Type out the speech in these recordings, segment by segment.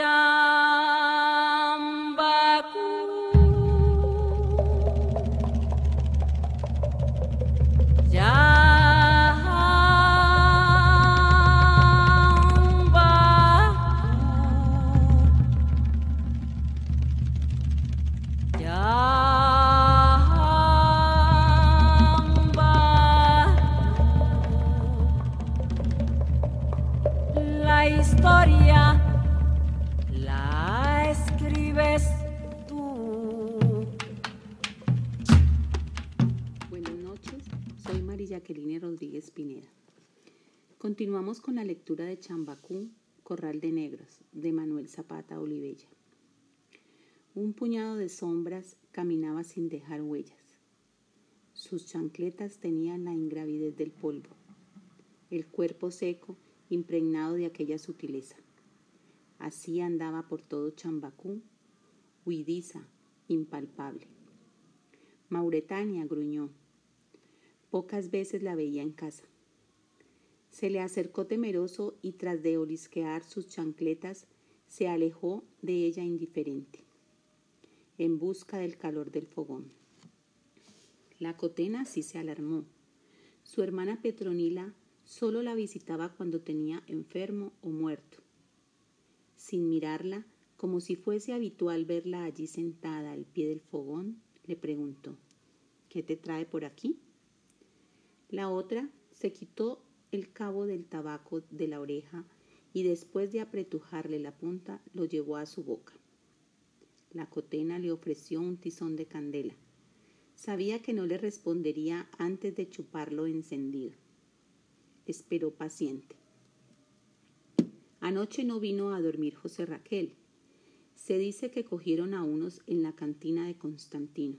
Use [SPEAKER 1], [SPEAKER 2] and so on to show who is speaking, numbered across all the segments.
[SPEAKER 1] La
[SPEAKER 2] Jacqueline Rodríguez Pineda. Continuamos con la lectura de Chambacú, Corral de Negros, de Manuel Zapata Olivella. Un puñado de sombras caminaba sin dejar huellas. Sus chancletas tenían la ingravidez del polvo, el cuerpo seco impregnado de aquella sutileza. Así andaba por todo Chambacú, huidiza, impalpable. Mauretania gruñó. Pocas veces la veía en casa. Se le acercó temeroso y tras de olisquear sus chancletas, se alejó de ella indiferente, en busca del calor del fogón. La cotena sí se alarmó. Su hermana Petronila Solo la visitaba cuando tenía enfermo o muerto. Sin mirarla, como si fuese habitual verla allí sentada al pie del fogón, le preguntó, ¿qué te trae por aquí? La otra se quitó el cabo del tabaco de la oreja y después de apretujarle la punta lo llevó a su boca. La cotena le ofreció un tizón de candela. Sabía que no le respondería antes de chuparlo encendido esperó paciente. Anoche no vino a dormir José Raquel. Se dice que cogieron a unos en la cantina de Constantino.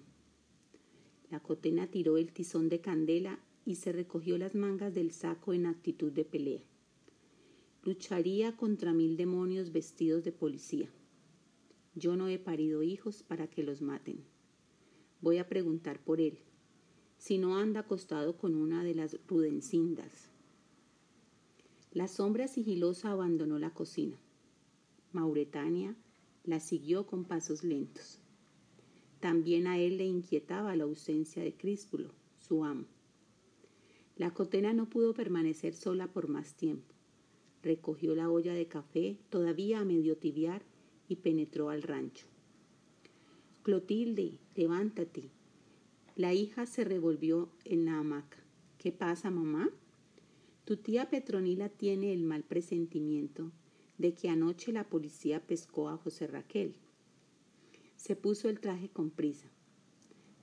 [SPEAKER 2] La cotena tiró el tizón de candela y se recogió las mangas del saco en actitud de pelea. Lucharía contra mil demonios vestidos de policía. Yo no he parido hijos para que los maten. Voy a preguntar por él, si no anda acostado con una de las rudencindas. La sombra sigilosa abandonó la cocina. Mauretania la siguió con pasos lentos. También a él le inquietaba la ausencia de Críspulo, su amo. La cotena no pudo permanecer sola por más tiempo. Recogió la olla de café, todavía a medio tibiar, y penetró al rancho. Clotilde, levántate. La hija se revolvió en la hamaca. ¿Qué pasa, mamá? Tu tía Petronila tiene el mal presentimiento de que anoche la policía pescó a José Raquel. Se puso el traje con prisa.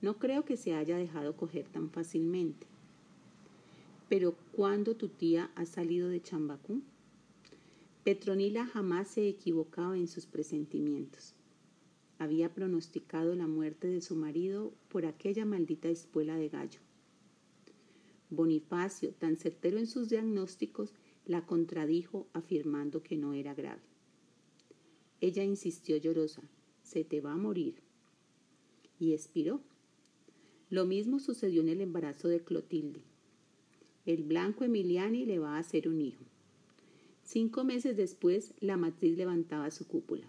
[SPEAKER 2] No creo que se haya dejado coger tan fácilmente. Pero ¿cuándo tu tía ha salido de Chambacú? Petronila jamás se equivocaba en sus presentimientos. Había pronosticado la muerte de su marido por aquella maldita espuela de gallo. Bonifacio, tan certero en sus diagnósticos, la contradijo afirmando que no era grave. Ella insistió llorosa, se te va a morir. Y expiró. Lo mismo sucedió en el embarazo de Clotilde. El blanco Emiliani le va a hacer un hijo. Cinco meses después, la matriz levantaba su cúpula.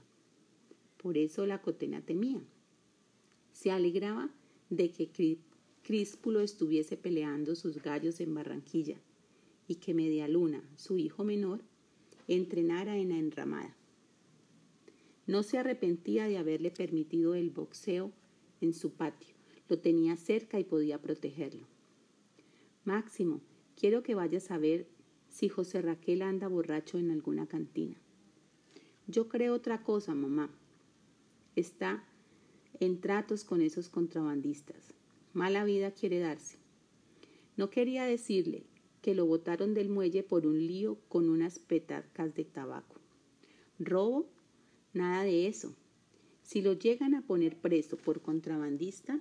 [SPEAKER 2] Por eso la cotena temía. Se alegraba de que Críspulo estuviese peleando sus gallos en Barranquilla y que Media Luna, su hijo menor, entrenara en la enramada. No se arrepentía de haberle permitido el boxeo en su patio. Lo tenía cerca y podía protegerlo. Máximo, quiero que vayas a ver si José Raquel anda borracho en alguna cantina. Yo creo otra cosa, mamá. Está en tratos con esos contrabandistas. Mala vida quiere darse. No quería decirle que lo botaron del muelle por un lío con unas petacas de tabaco. ¿Robo? Nada de eso. Si lo llegan a poner preso por contrabandista,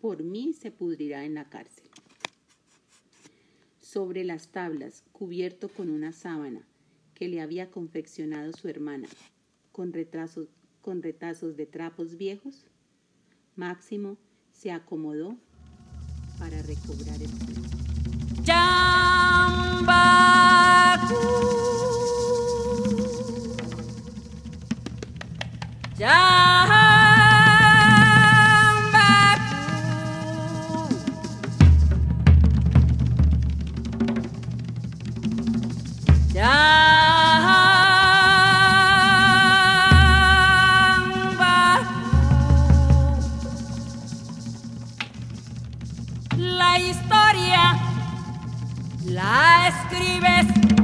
[SPEAKER 2] por mí se pudrirá en la cárcel. Sobre las tablas, cubierto con una sábana que le había confeccionado su hermana, con, retrasos, con retazos de trapos viejos, Máximo se acomodó para recobrar el sueño.
[SPEAKER 1] La historia la escribes